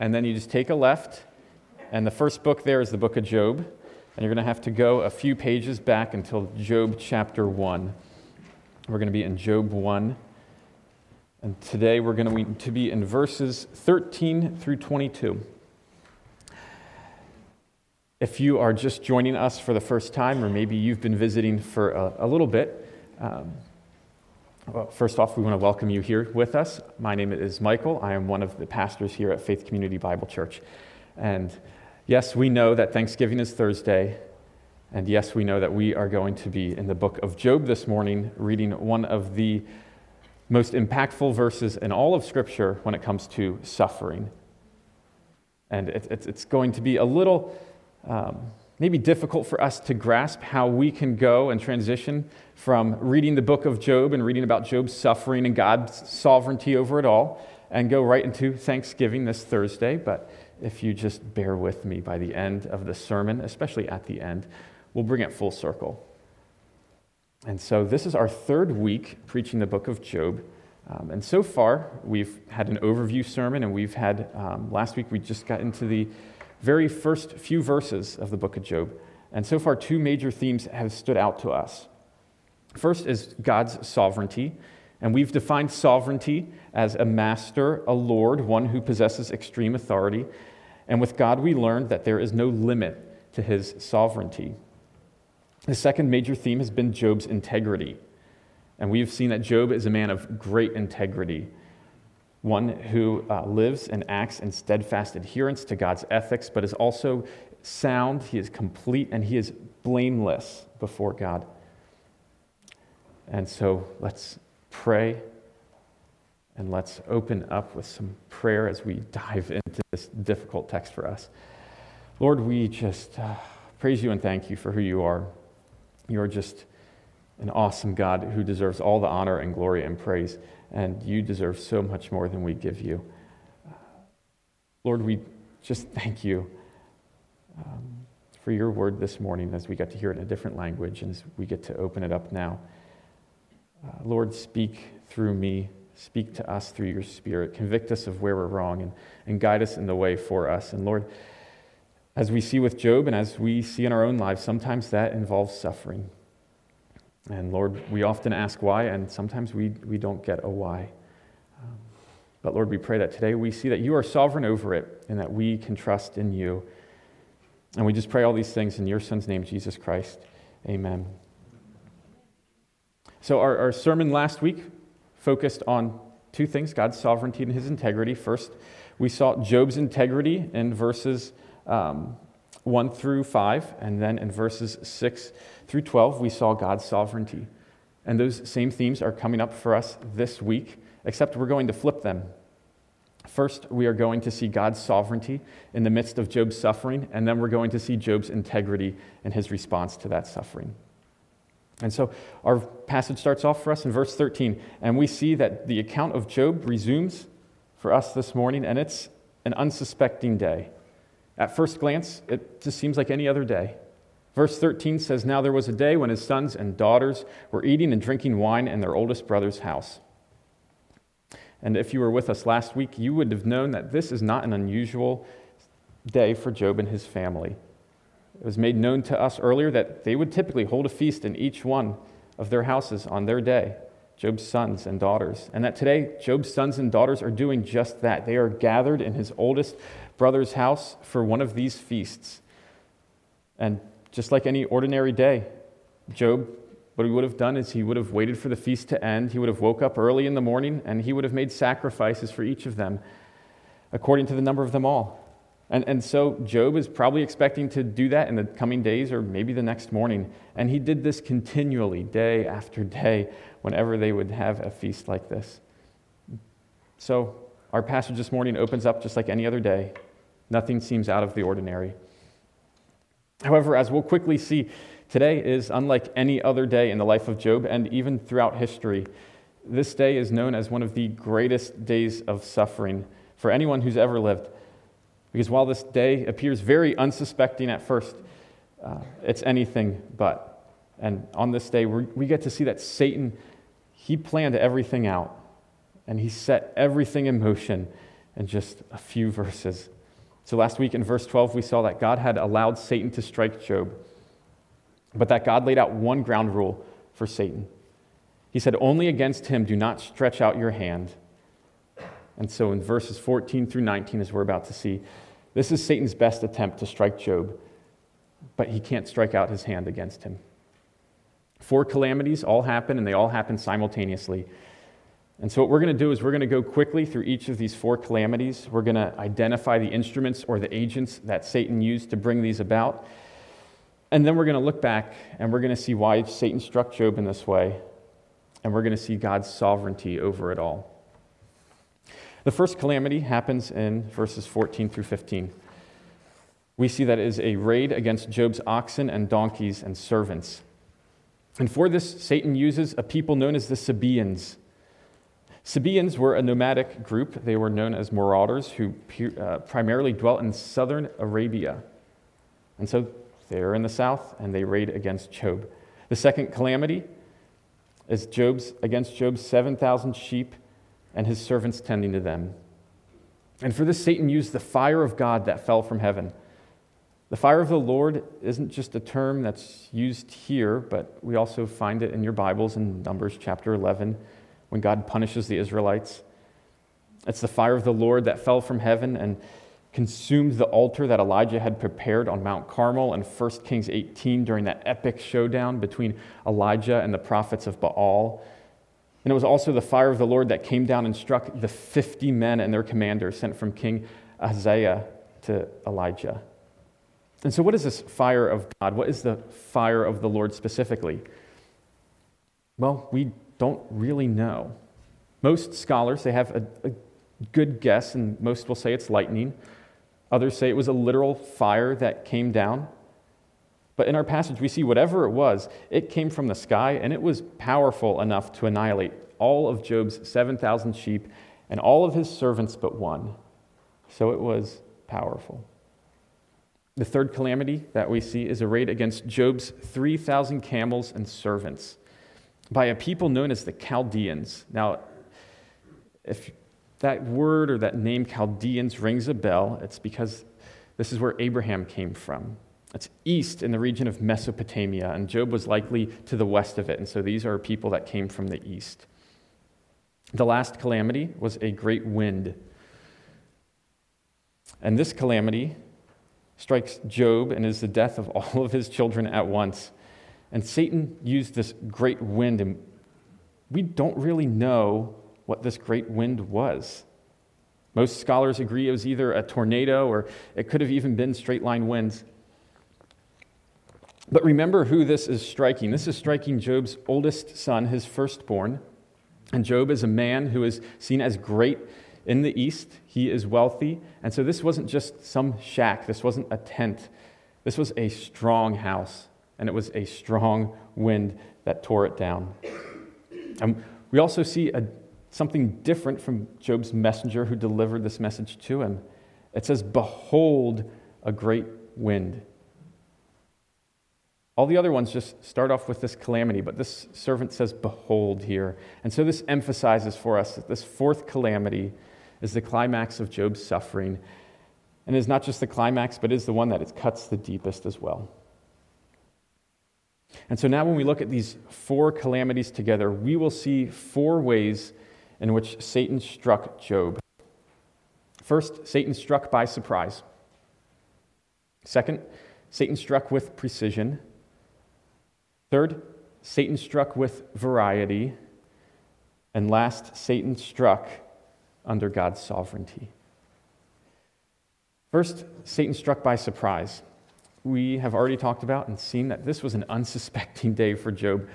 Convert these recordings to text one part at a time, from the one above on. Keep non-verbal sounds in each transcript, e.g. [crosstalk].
and then you just take a left, and the first book there is the book of Job, and you're going to have to go a few pages back until Job chapter 1. We're going to be in Job 1. And today we're going to be in verses 13 through 22. If you are just joining us for the first time, or maybe you've been visiting for a, a little bit, um, well, first off, we want to welcome you here with us. My name is Michael. I am one of the pastors here at Faith Community Bible Church. And yes, we know that Thanksgiving is Thursday. And yes, we know that we are going to be in the book of Job this morning, reading one of the most impactful verses in all of Scripture when it comes to suffering. And it's going to be a little um, maybe difficult for us to grasp how we can go and transition from reading the book of Job and reading about Job's suffering and God's sovereignty over it all and go right into Thanksgiving this Thursday. But if you just bear with me by the end of the sermon, especially at the end, we'll bring it full circle. And so this is our third week preaching the book of Job. Um, and so far, we've had an overview sermon, and we've had, um, last week, we just got into the very first few verses of the book of Job. And so far, two major themes have stood out to us. First is God's sovereignty. And we've defined sovereignty as a master, a lord, one who possesses extreme authority. And with God, we learned that there is no limit to his sovereignty. The second major theme has been Job's integrity. And we've seen that Job is a man of great integrity one who uh, lives and acts in steadfast adherence to God's ethics, but is also sound, he is complete, and he is blameless before God. And so let's pray and let's open up with some prayer as we dive into this difficult text for us. Lord, we just uh, praise you and thank you for who you are. You are just an awesome God who deserves all the honor and glory and praise and you deserve so much more than we give you. Lord, we just thank you um, for your word this morning as we get to hear it in a different language and as we get to open it up now. Uh, Lord, speak through me. Speak to us through your spirit. Convict us of where we're wrong and, and guide us in the way for us. And Lord, as we see with Job and as we see in our own lives, sometimes that involves suffering. And Lord, we often ask why, and sometimes we, we don't get a why. Um, but Lord, we pray that today we see that you are sovereign over it and that we can trust in you. And we just pray all these things in your Son's name, Jesus Christ. Amen. So, our, our sermon last week focused on two things God's sovereignty and his integrity. First, we saw Job's integrity in verses um, 1 through 5, and then in verses 6 through 12, we saw God's sovereignty. And those same themes are coming up for us this week, except we're going to flip them. First, we are going to see God's sovereignty in the midst of Job's suffering, and then we're going to see Job's integrity and his response to that suffering. And so our passage starts off for us in verse 13, and we see that the account of Job resumes for us this morning, and it's an unsuspecting day. At first glance, it just seems like any other day. Verse 13 says, Now there was a day when his sons and daughters were eating and drinking wine in their oldest brother's house. And if you were with us last week, you would have known that this is not an unusual day for Job and his family. It was made known to us earlier that they would typically hold a feast in each one of their houses on their day, Job's sons and daughters. And that today, Job's sons and daughters are doing just that. They are gathered in his oldest brother's house for one of these feasts. And just like any ordinary day, Job, what he would have done is he would have waited for the feast to end. He would have woke up early in the morning and he would have made sacrifices for each of them according to the number of them all. And, and so Job is probably expecting to do that in the coming days or maybe the next morning. And he did this continually, day after day, whenever they would have a feast like this. So our passage this morning opens up just like any other day. Nothing seems out of the ordinary. However, as we'll quickly see, today is unlike any other day in the life of Job and even throughout history. This day is known as one of the greatest days of suffering for anyone who's ever lived. Because while this day appears very unsuspecting at first, uh, it's anything but. And on this day, we get to see that Satan, he planned everything out and he set everything in motion in just a few verses. So last week in verse 12, we saw that God had allowed Satan to strike Job, but that God laid out one ground rule for Satan. He said, Only against him do not stretch out your hand. And so in verses 14 through 19, as we're about to see, this is Satan's best attempt to strike Job, but he can't strike out his hand against him. Four calamities all happen, and they all happen simultaneously. And so, what we're going to do is we're going to go quickly through each of these four calamities. We're going to identify the instruments or the agents that Satan used to bring these about. And then we're going to look back and we're going to see why Satan struck Job in this way. And we're going to see God's sovereignty over it all. The first calamity happens in verses 14 through 15. We see that it is a raid against Job's oxen and donkeys and servants. And for this, Satan uses a people known as the Sabaeans. Sabaeans were a nomadic group. They were known as marauders who uh, primarily dwelt in southern Arabia. And so they're in the south and they raid against Job. The second calamity is Job's against Job's 7,000 sheep and his servants tending to them. And for this, Satan used the fire of God that fell from heaven. The fire of the Lord isn't just a term that's used here, but we also find it in your Bibles in Numbers chapter 11 when God punishes the Israelites. It's the fire of the Lord that fell from heaven and consumed the altar that Elijah had prepared on Mount Carmel in 1 Kings 18 during that epic showdown between Elijah and the prophets of Baal. And it was also the fire of the Lord that came down and struck the 50 men and their commander sent from King Ahaziah to Elijah. And so, what is this fire of God? What is the fire of the Lord specifically? Well, we don't really know. Most scholars, they have a, a good guess, and most will say it's lightning. Others say it was a literal fire that came down. But in our passage, we see whatever it was, it came from the sky, and it was powerful enough to annihilate all of Job's 7,000 sheep and all of his servants but one. So it was powerful. The third calamity that we see is a raid against Job's 3,000 camels and servants by a people known as the Chaldeans. Now, if that word or that name Chaldeans rings a bell, it's because this is where Abraham came from. It's east in the region of Mesopotamia, and Job was likely to the west of it. And so these are people that came from the east. The last calamity was a great wind. And this calamity strikes Job and is the death of [laughs] all of his children at once. And Satan used this great wind, and we don't really know what this great wind was. Most scholars agree it was either a tornado or it could have even been straight line winds. But remember who this is striking. This is striking Job's oldest son, his firstborn. And Job is a man who is seen as great in the East. He is wealthy. And so this wasn't just some shack, this wasn't a tent. This was a strong house, and it was a strong wind that tore it down. And we also see a, something different from Job's messenger who delivered this message to him. It says, Behold, a great wind. All the other ones just start off with this calamity, but this servant says, Behold here. And so this emphasizes for us that this fourth calamity is the climax of Job's suffering. And is not just the climax, but is the one that it cuts the deepest as well. And so now, when we look at these four calamities together, we will see four ways in which Satan struck Job. First, Satan struck by surprise. Second, Satan struck with precision. Third, Satan struck with variety. And last, Satan struck under God's sovereignty. First, Satan struck by surprise. We have already talked about and seen that this was an unsuspecting day for Job.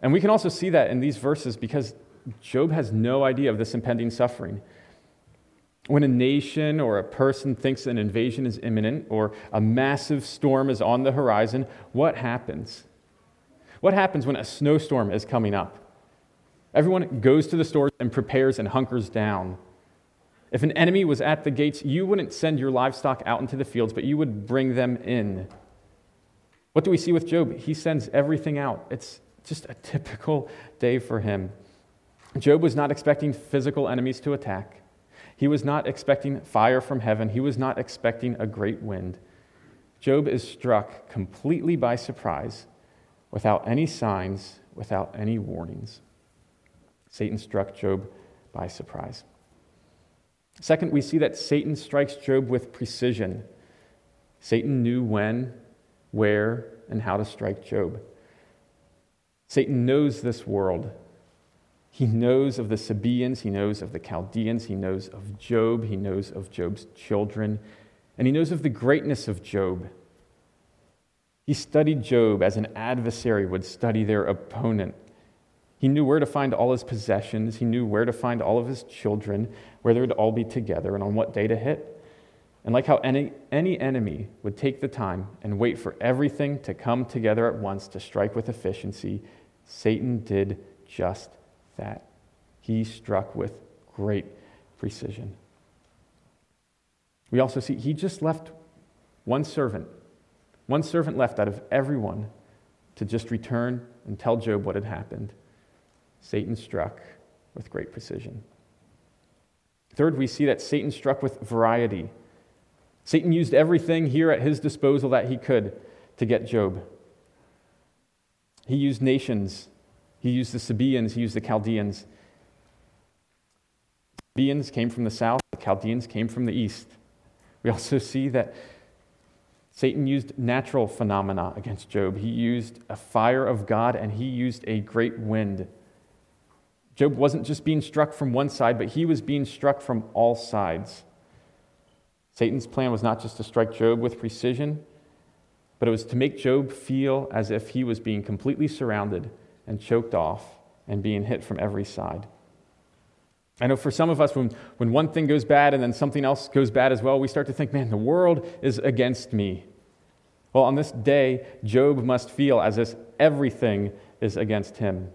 And we can also see that in these verses because Job has no idea of this impending suffering. When a nation or a person thinks an invasion is imminent or a massive storm is on the horizon, what happens? What happens when a snowstorm is coming up? Everyone goes to the stores and prepares and hunkers down. If an enemy was at the gates, you wouldn't send your livestock out into the fields, but you would bring them in. What do we see with Job? He sends everything out. It's just a typical day for him. Job was not expecting physical enemies to attack. He was not expecting fire from heaven, he was not expecting a great wind. Job is struck completely by surprise, without any signs, without any warnings. Satan struck Job by surprise. Second, we see that Satan strikes Job with precision. Satan knew when, where, and how to strike Job. Satan knows this world. He knows of the Sabaeans, he knows of the Chaldeans, he knows of Job, he knows of Job's children, and he knows of the greatness of Job. He studied Job as an adversary would study their opponent. He knew where to find all his possessions, he knew where to find all of his children, where they would all be together, and on what day to hit. And like how any, any enemy would take the time and wait for everything to come together at once to strike with efficiency, Satan did just that. He struck with great precision. We also see he just left one servant, one servant left out of everyone to just return and tell Job what had happened. Satan struck with great precision. Third, we see that Satan struck with variety. Satan used everything here at his disposal that he could to get Job. He used nations, he used the Sabaeans, he used the Chaldeans. The Sabaeans came from the south, the Chaldeans came from the east. We also [laughs] see that Satan used natural phenomena against Job. He used a fire of God and he used a great wind. Job wasn't just being struck from one side, but he was being struck from all sides. Satan's plan was not just to strike Job with precision, but it was to make Job feel as if he was being completely surrounded and choked off and being hit from every side. I know for some of us, when, when one thing goes bad and then something else goes bad as well, we start to think, man, the world is against me. Well, on this day, Job must feel as if everything is against him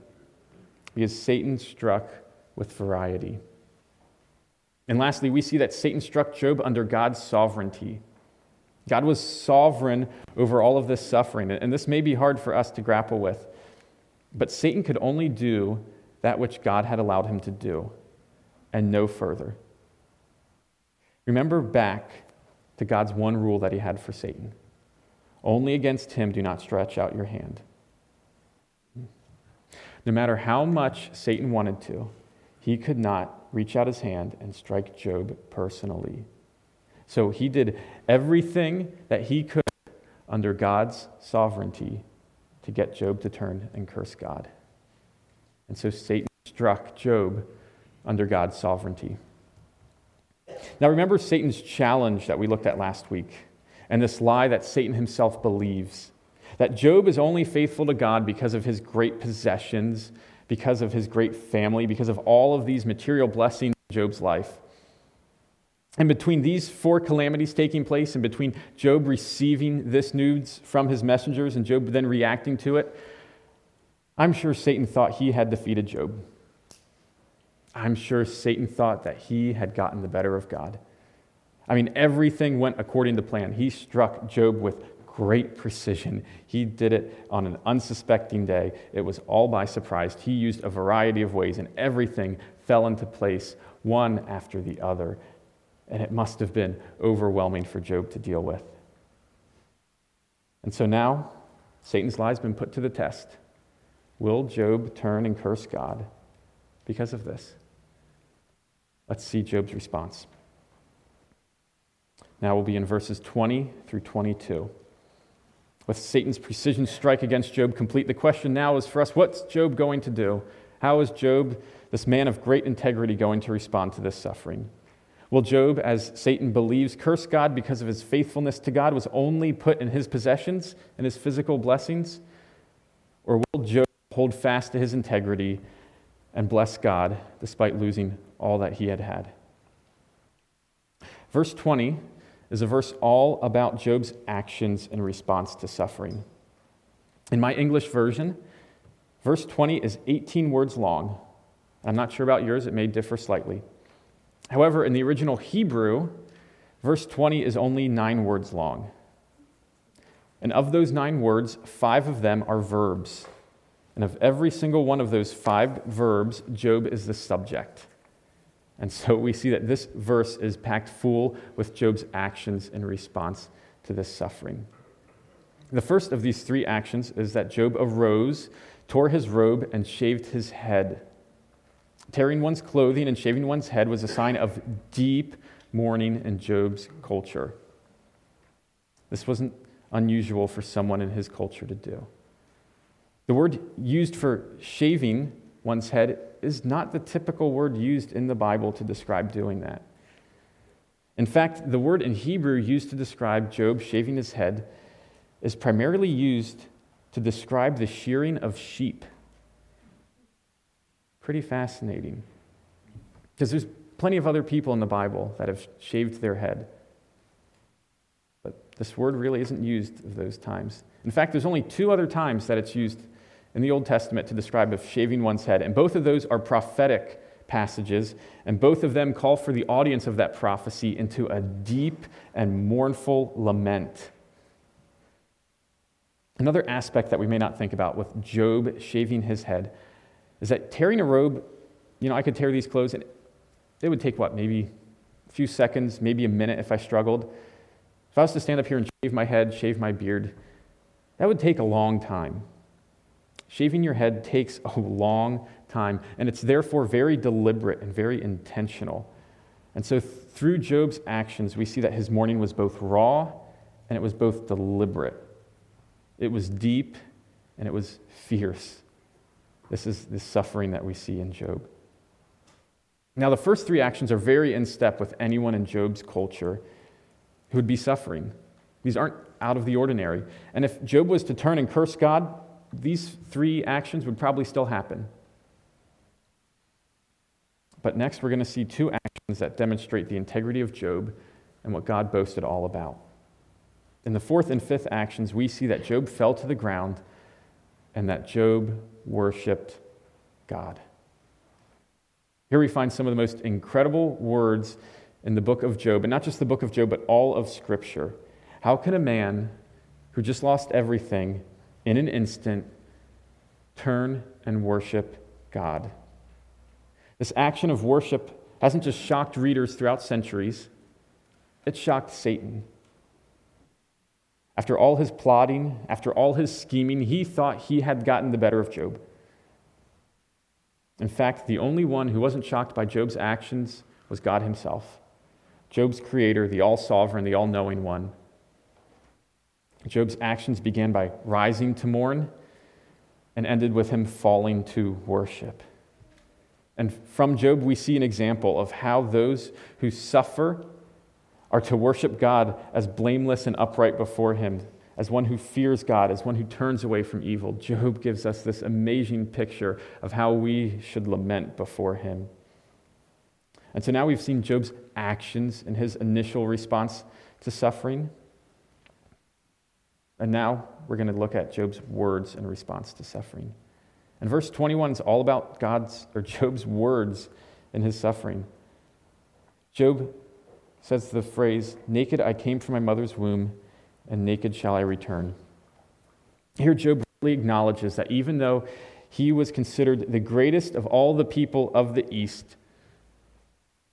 because Satan struck with variety. And lastly, we see that Satan struck Job under God's sovereignty. God was sovereign over all of this suffering, and this may be hard for us to grapple with, but Satan could only do that which God had allowed him to do, and no further. Remember back to God's one rule that he had for Satan only against him do not stretch out your hand. No matter how much Satan wanted to, he could not reach out his hand and strike Job personally. So he did everything that he could under God's sovereignty to get Job to turn and curse God. And so Satan struck Job under God's sovereignty. Now, remember Satan's challenge that we looked at last week and this lie that Satan himself believes that Job is only faithful to God because of his great possessions, because of his great family, because of all of these material blessings in Job's life. And between these four calamities taking place, and between Job receiving this news from his messengers and Job then reacting to it, I'm sure Satan thought he had defeated Job. I'm sure Satan thought that he had gotten the better of God. I mean, everything went according to plan. He struck Job with great precision. He did it on an unsuspecting day. It was all by surprise. He used a variety of ways, and everything fell into place one after the other. And it must have been overwhelming for Job to deal with. And so now, Satan's lie has been put to the test. Will Job turn and curse God because of this? Let's see Job's response. Now we'll be in verses 20 through 22 with Satan's precision strike against Job complete. The question now is for us what's Job going to do? How is Job, this man of great integrity, going to respond to this suffering? Will Job, as Satan believes, curse God because of his faithfulness to God was only put in his possessions and his physical blessings? Or will Job hold fast to his integrity and bless God despite losing all that he had had? Verse 20 is a verse all about Job's actions in response to suffering. In my English version, verse 20 is 18 words long. I'm not sure about yours, it may differ slightly. However, in the original Hebrew, verse 20 is only nine words long. And of those nine words, five of them are verbs. And of every single one of those five verbs, Job is the subject. And so we see that this verse is packed full with Job's actions in response to this suffering. The first of these three actions is that Job arose, tore his robe, and shaved his head. Tearing one's clothing and shaving one's head was a sign of deep mourning in Job's culture. This wasn't unusual for someone in his culture to do. The word used for shaving one's head is not the typical word used in the Bible to describe doing that. In fact, the word in Hebrew used to describe Job shaving his head is primarily used to describe the shearing of sheep. Pretty fascinating. Because there's plenty of other people in the Bible that have shaved their head. But this word really isn't used of those times. In fact, there's only two other times that it's used in the Old Testament to describe of shaving one's head. And both of those are prophetic passages, and both of them call for the audience of that prophecy into a deep and mournful lament. Another aspect that we may not think about with Job shaving his head is that tearing a robe, you know, I could tear these clothes and it would take what, maybe a few seconds, maybe a minute if I struggled. If I was to stand up here and shave my head, shave my beard, that would take a long time. Shaving your head takes a long time, and it's therefore very deliberate and very intentional. And so, through Job's actions, we see that his mourning was both raw and it was both deliberate. It was deep and it was fierce. This is the suffering that we see in Job. Now, the first three actions are very in step with anyone in Job's culture who would be suffering. These aren't out of the ordinary. And if Job was to turn and curse God, these three actions would probably still happen. But next, we're going to see two actions that demonstrate the integrity of Job and what God boasted all about. In the fourth and fifth actions, we see that Job fell to the ground and that Job worshiped God. Here we find some of the most incredible words in the book of Job, and not just the book of Job, but all of Scripture. How can a man who just lost everything in an instant, turn and worship God. This action of worship hasn't just shocked readers throughout centuries, it shocked Satan. After all his plotting, after all his scheming, he thought he had gotten the better of Job. In fact, the only one who wasn't shocked by Job's actions was God himself. Job's creator, the all sovereign, the all knowing one. Job's actions began by rising to mourn and ended with him falling to worship. And from Job, we see an example of how those who suffer are to worship God as blameless and upright before him, as one who fears God, as one who turns away from evil. Job gives us this amazing picture of how we should lament before him. And so now we've seen Job's actions and his initial response to suffering. And now we're going to look at Job's words in response to suffering. And verse 21 is all about God's or [laughs] Job's words in his suffering. Job says the phrase, Naked I came from my mother's womb, and naked shall I return. Here, Job really acknowledges that even though he was considered the greatest of all the people of the East,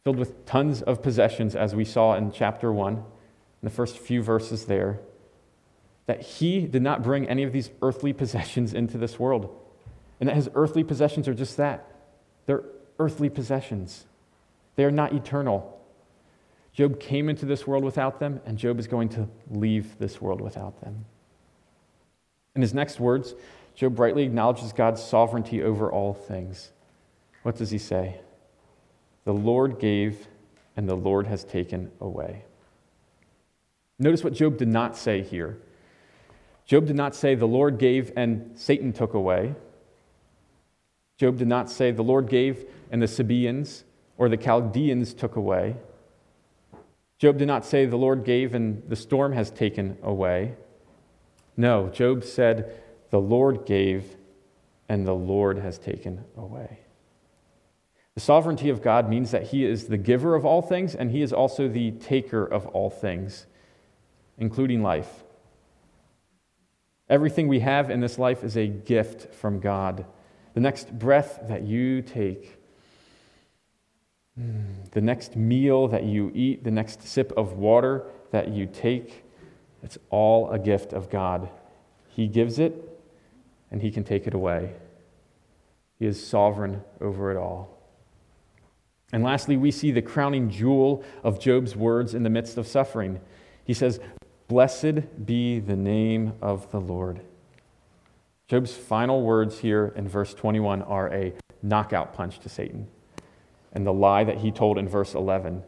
filled with tons of possessions, as we saw in chapter 1, in the first few verses there, that he did not bring any of these earthly possessions into this world. And that his earthly possessions are just that they're earthly possessions, they are not eternal. Job came into this world without them, and Job is going to leave this world without them. In his next words, Job brightly acknowledges God's sovereignty over all things. What does he say? The Lord gave, and the Lord has taken away. Notice what Job did not say here. Job did not say, The Lord gave and Satan took away. Job did not say, The Lord gave and the Sabaeans or the Chaldeans took away. Job did not say, The Lord gave and the storm has taken away. No, Job said, The Lord gave and the Lord has taken away. The sovereignty of God means that He is the giver of all things and He is also the taker of all things, including life. Everything we have in this life is a gift from God. The next breath that you take, hmm, the next meal that you eat, the next sip of water that you take, it's all a gift of God. He gives it, and He can take it away. He is sovereign over it all. And lastly, we see the crowning jewel of Job's words in the midst of suffering. He says, Blessed be the name of the Lord. Job's final words here in verse 21 are a knockout punch to Satan and the lie that he told in verse 11.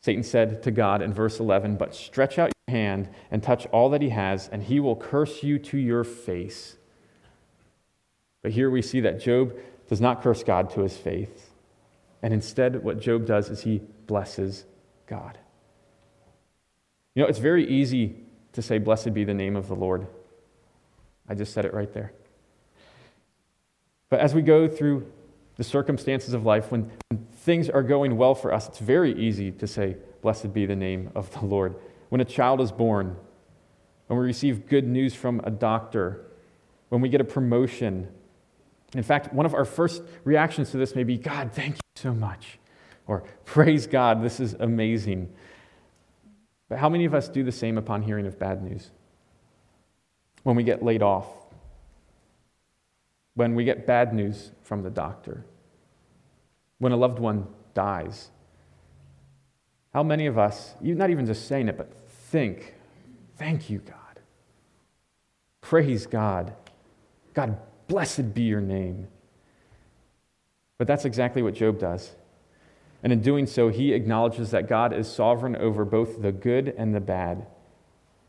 Satan said to God in verse 11, But stretch out your hand and touch all that he has, and he will curse you to your face. But here we see that Job does not curse God to his face. And instead, what Job does is he blesses God. You know, it's very easy to say, Blessed be the name of the Lord. I just said it right there. But as we go through the circumstances of life, when things are going well for us, it's very easy to say, Blessed be the name of the Lord. When a child is born, when we receive good news from a doctor, when we get a promotion. In fact, one of our first reactions to this may be, God, thank you so much. Or, praise God, this is amazing. But how many of us do the same upon hearing of bad news? When we get laid off, when we get bad news from the doctor, when a loved one dies. How many of us, not even just saying it, but think, thank you, God. Praise God. God, blessed be your name. But that's exactly what Job does. And in doing so, he acknowledges that God is sovereign over both the good and the bad.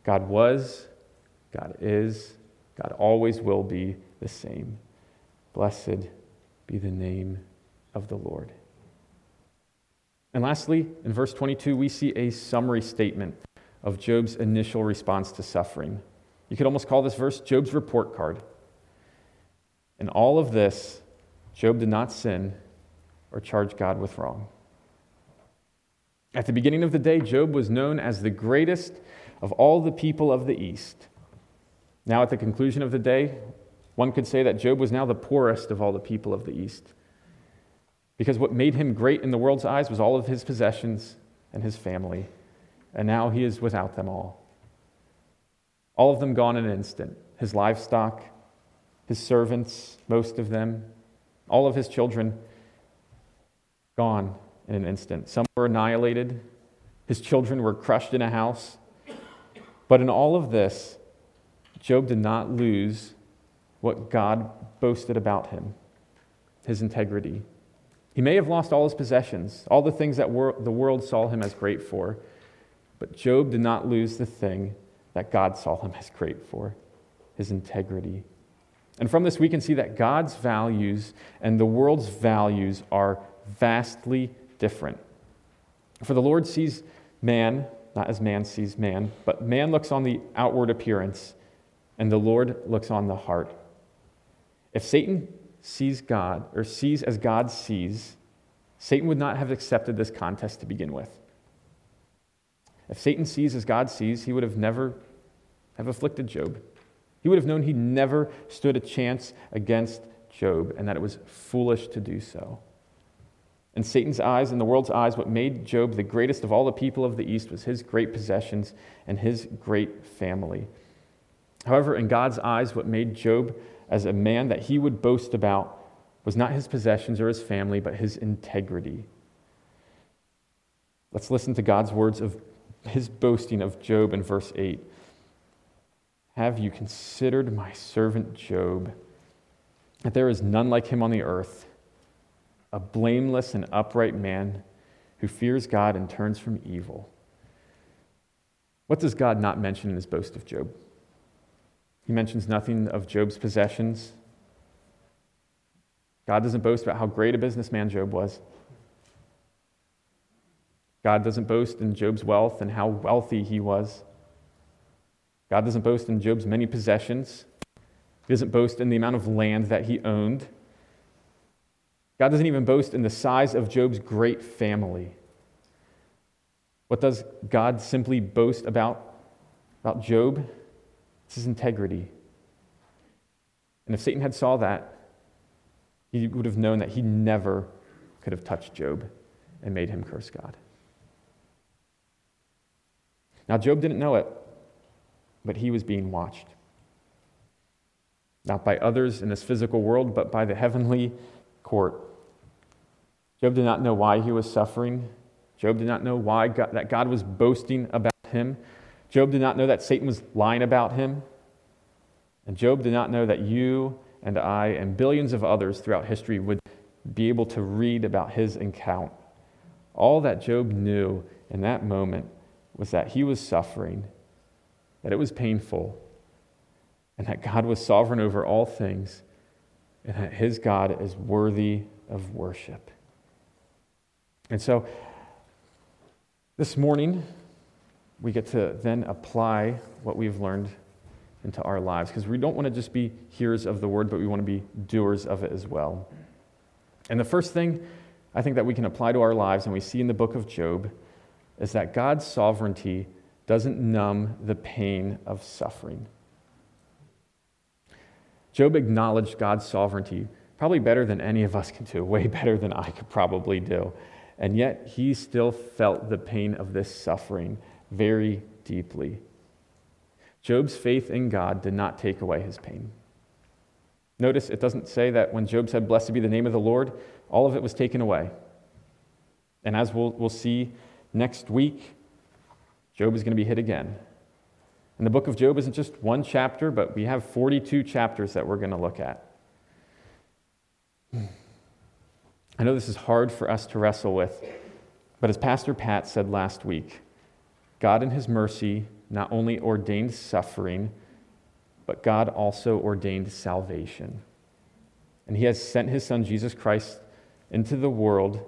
God was, God is, God always will be the same. Blessed be the name of the Lord. And lastly, in verse 22, we see a summary statement of Job's initial response to suffering. You could almost call this verse Job's report card. In all of this, Job did not sin or charge God with wrong. At the beginning of the day, Job was known as the greatest of all the people of the East. Now, at the conclusion of the day, one could say that Job was now the poorest of all the people of the East. Because what made him great in the world's eyes was all of his possessions and his family. And now he is without them all. All of them gone in an instant his livestock, his servants, most of them, all of his children gone in an instant. Some were annihilated, his children were crushed in a house. But in all of this, Job did not lose what God boasted about him his integrity. He may have lost all his possessions, all the things that wor- the world saw him as great for, but Job did not lose the thing that God saw him as great for his integrity. And from this, we can see that God's values and the world's values are vastly different. For the Lord sees man, not as man sees man, but man looks on the outward appearance, and the Lord looks on the heart. If Satan sees God, or sees as God sees, Satan would not have accepted this contest to begin with. If Satan sees as God sees, he would have never have afflicted Job. He would have known he never stood a chance against Job and that it was foolish to do so. In Satan's eyes, in the world's eyes, what made Job the greatest of all the people of the East was his great possessions and his great family. However, in God's eyes, what made Job as a man that he would boast about was not his possessions or his family, but his integrity. Let's listen to God's words of his boasting of Job in verse 8. Have you considered my servant Job, that there is none like him on the earth, a blameless and upright man who fears God and turns from evil? What does God not mention in his boast of Job? He mentions nothing of Job's possessions. God doesn't boast about how great a businessman Job was. God doesn't boast in Job's wealth and how wealthy he was. God doesn't boast in Job's many possessions. He doesn't boast in the amount of land that he owned. God doesn't even boast in the size of Job's great family. What does God simply boast about, about Job? It's his integrity. And if Satan had saw that, he would have known that he never could have touched Job and made him curse God. Now, Job didn't know it, but he was being watched. Not by others in this physical world, but by the heavenly court. Job did not know why he was suffering. Job did not know why God, that God was boasting about him. Job did not know that Satan was lying about him. And Job did not know that you and I and billions of others throughout history would be able to read about his account. All that Job knew in that moment was that he was suffering, that it was painful, and that God was sovereign over all things, and that his God is worthy of worship. And so, this morning, we get to then apply what we've learned into our lives because we don't want to just be hearers of the word, but we want to be doers of it as well. And the first thing I think that we can apply to our lives, and we see in the book of Job, is that God's sovereignty doesn't numb the pain of suffering. Job acknowledged God's sovereignty probably better than any of us can do, [laughs] way better than I could probably do. And yet, he still felt the pain of this suffering very deeply. Job's faith in God did not take away his pain. Notice it doesn't say that when Job said, Blessed be the name of the Lord, all of it was taken away. And as we'll, we'll see next week, Job is going to be hit again. And the book of Job isn't just one chapter, but we have 42 chapters that we're going to look at. I know this is hard for us to wrestle with, but as Pastor Pat said last week, God in His mercy not only ordained suffering, but God also ordained salvation. And He has sent His Son, Jesus Christ, into the world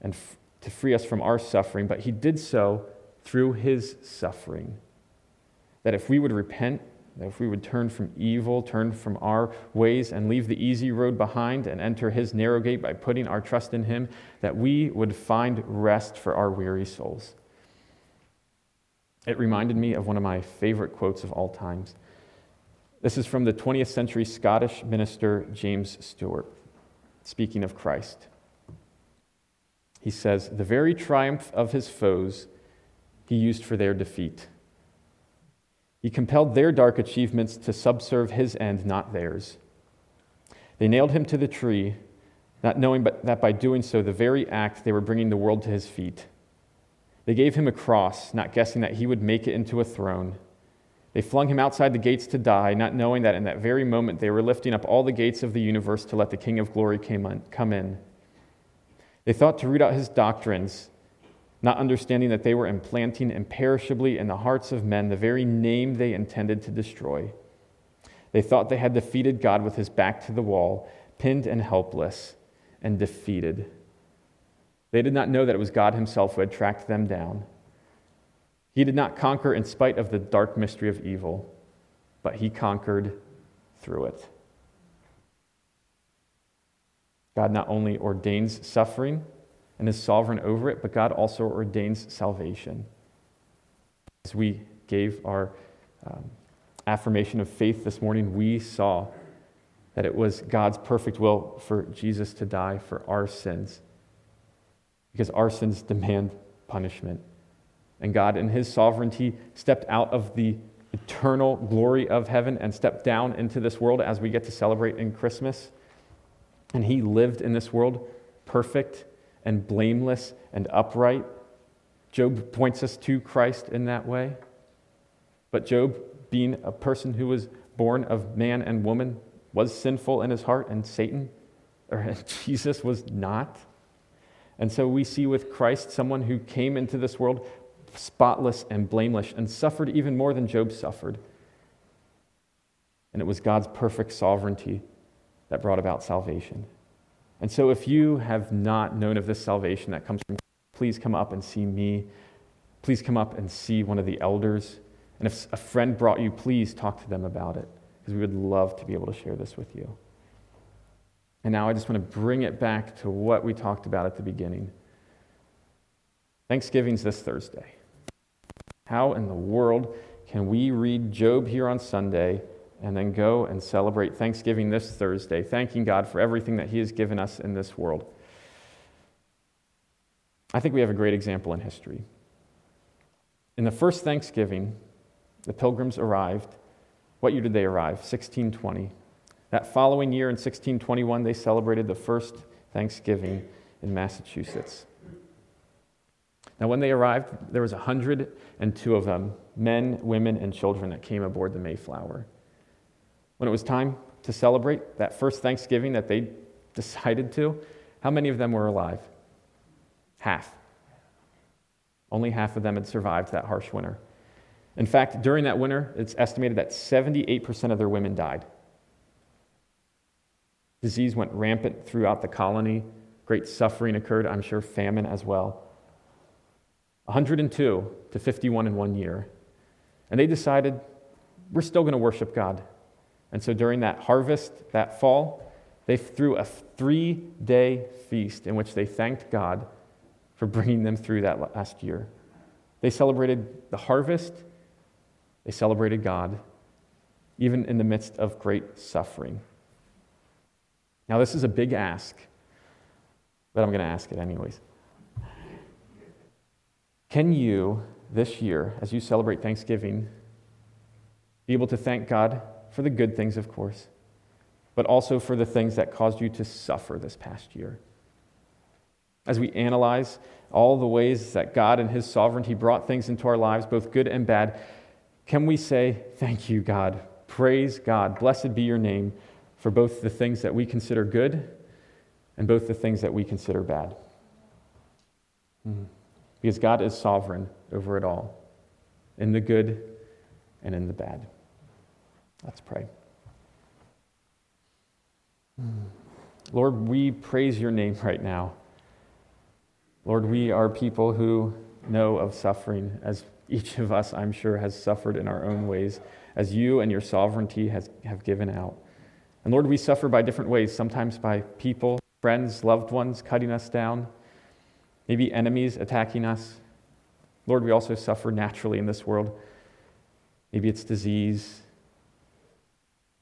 and f- to free us from our suffering, but He did so through His suffering. That if we would repent, that if we would turn from evil, turn from our ways, and leave the easy road behind and enter His narrow gate by putting our trust in Him, that we would find rest for our weary souls. It reminded me of one of my favorite quotes of all times. This is from the 20th century Scottish minister James Stewart, speaking of Christ. He says, The very triumph of his foes he used for their defeat. He compelled their dark achievements to subserve his end, not theirs. They nailed him to the tree, not knowing but that by doing so, the very act they were bringing the world to his feet. They gave him a cross, not guessing that he would make it into a throne. They flung him outside the gates to die, not knowing that in that very moment they were lifting up all the gates of the universe to let the King of glory come in. They thought to root out his doctrines, not understanding that they were implanting imperishably in the hearts of men the very name they intended to destroy. They thought they had defeated God with his back to the wall, pinned and helpless, and defeated. They did not know that it was God Himself who had tracked them down. He did not conquer in spite of the dark mystery of evil, but He conquered through it. God not only ordains suffering and is sovereign over it, but God also ordains salvation. As we gave our um, affirmation of faith this morning, we saw that it was God's perfect will for Jesus to die for our sins because our sins demand punishment. And God, in His sovereignty, stepped out of the eternal glory of heaven and stepped down into this world as we get to celebrate in Christmas. And He lived in this world perfect and blameless and upright. Job points us to Christ in that way. But Job, being a person who was born of man and woman, was sinful in his heart, and Satan, or [laughs] Jesus, was not. And so we see with Christ someone who came into this world spotless and blameless and suffered even more than Job suffered. And it was God's perfect sovereignty that brought about salvation. And so if you have not known of this salvation that comes from please come up and see me. Please come up and see one of the elders. And if a friend brought you, please talk to them about it because we would love to be able to share this with you. And now I just want to bring it back to what we talked about at the beginning. Thanksgiving's this Thursday. How in the world can we read Job here on Sunday and then go and celebrate Thanksgiving this Thursday, thanking God for everything that He has given us in this world? I think we have a great example in history. In the first Thanksgiving, the pilgrims arrived. What year did they arrive? 1620. That following year, in 1621, they celebrated the first Thanksgiving in Massachusetts. Now, when they arrived, there was 102 of them, men, women, and children that came aboard the Mayflower. When it was time to celebrate that first Thanksgiving that they [laughs] decided to, how many of them were alive? Half. Only half of them had survived that harsh winter. In fact, during that winter, it's estimated that 78% of their women died. Disease went rampant throughout the colony. Great suffering occurred, I'm sure famine as well. 102 to 51 in one year. And they decided, we're still going to worship God. And so during that harvest, that fall, they threw a three day feast in which they thanked God for bringing them through that last year. They celebrated the harvest, they celebrated God, even in the midst of great suffering. Now, this is a big ask, but I'm going to ask it anyways. Can you, this year, as you celebrate Thanksgiving, be able to thank God for the good things, of course, but also for the things that caused you to suffer this past year? As we analyze all the ways that God and His sovereignty brought things into our lives, both good and bad, can we say, Thank you, God? Praise God. Blessed be your name for both the things that we consider good and both the things that we consider bad. Mm-hmm. Because God is sovereign over it all, in the good and in the bad. Let's pray. Lord, we praise your name right now. Lord, we are people who know of suffering, as each of us, I'm sure, has suffered in our own ways, as you and your sovereignty has, have given out. And Lord, we suffer by different ways, sometimes by people, friends, loved ones cutting us down, maybe enemies attacking us. Lord, we also suffer naturally in this world. Maybe it's disease,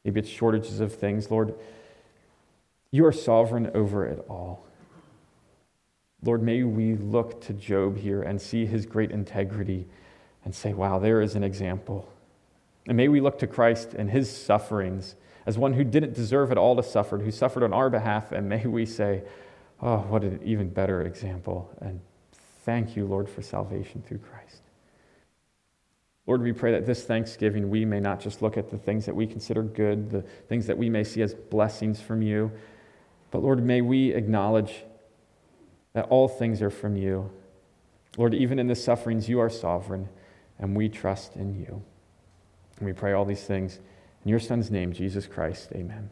maybe it's shortages of things. Lord, you are sovereign over it all. Lord, may we look to Job here and see his great integrity and say, wow, there is an example. And may we look to Christ and his sufferings as one who didn't deserve it all to suffer, who suffered on our behalf, and may we say, oh, what an even better example. And thank you, Lord, for salvation through Christ. Lord, we pray that this Thanksgiving we may not just look at the things that we consider good, the things that we may see as blessings from you, but Lord, may we acknowledge that all things are from you. Lord, even in the sufferings, you are sovereign, and we trust in you. And we pray all these things in your Son's name, Jesus Christ. Amen.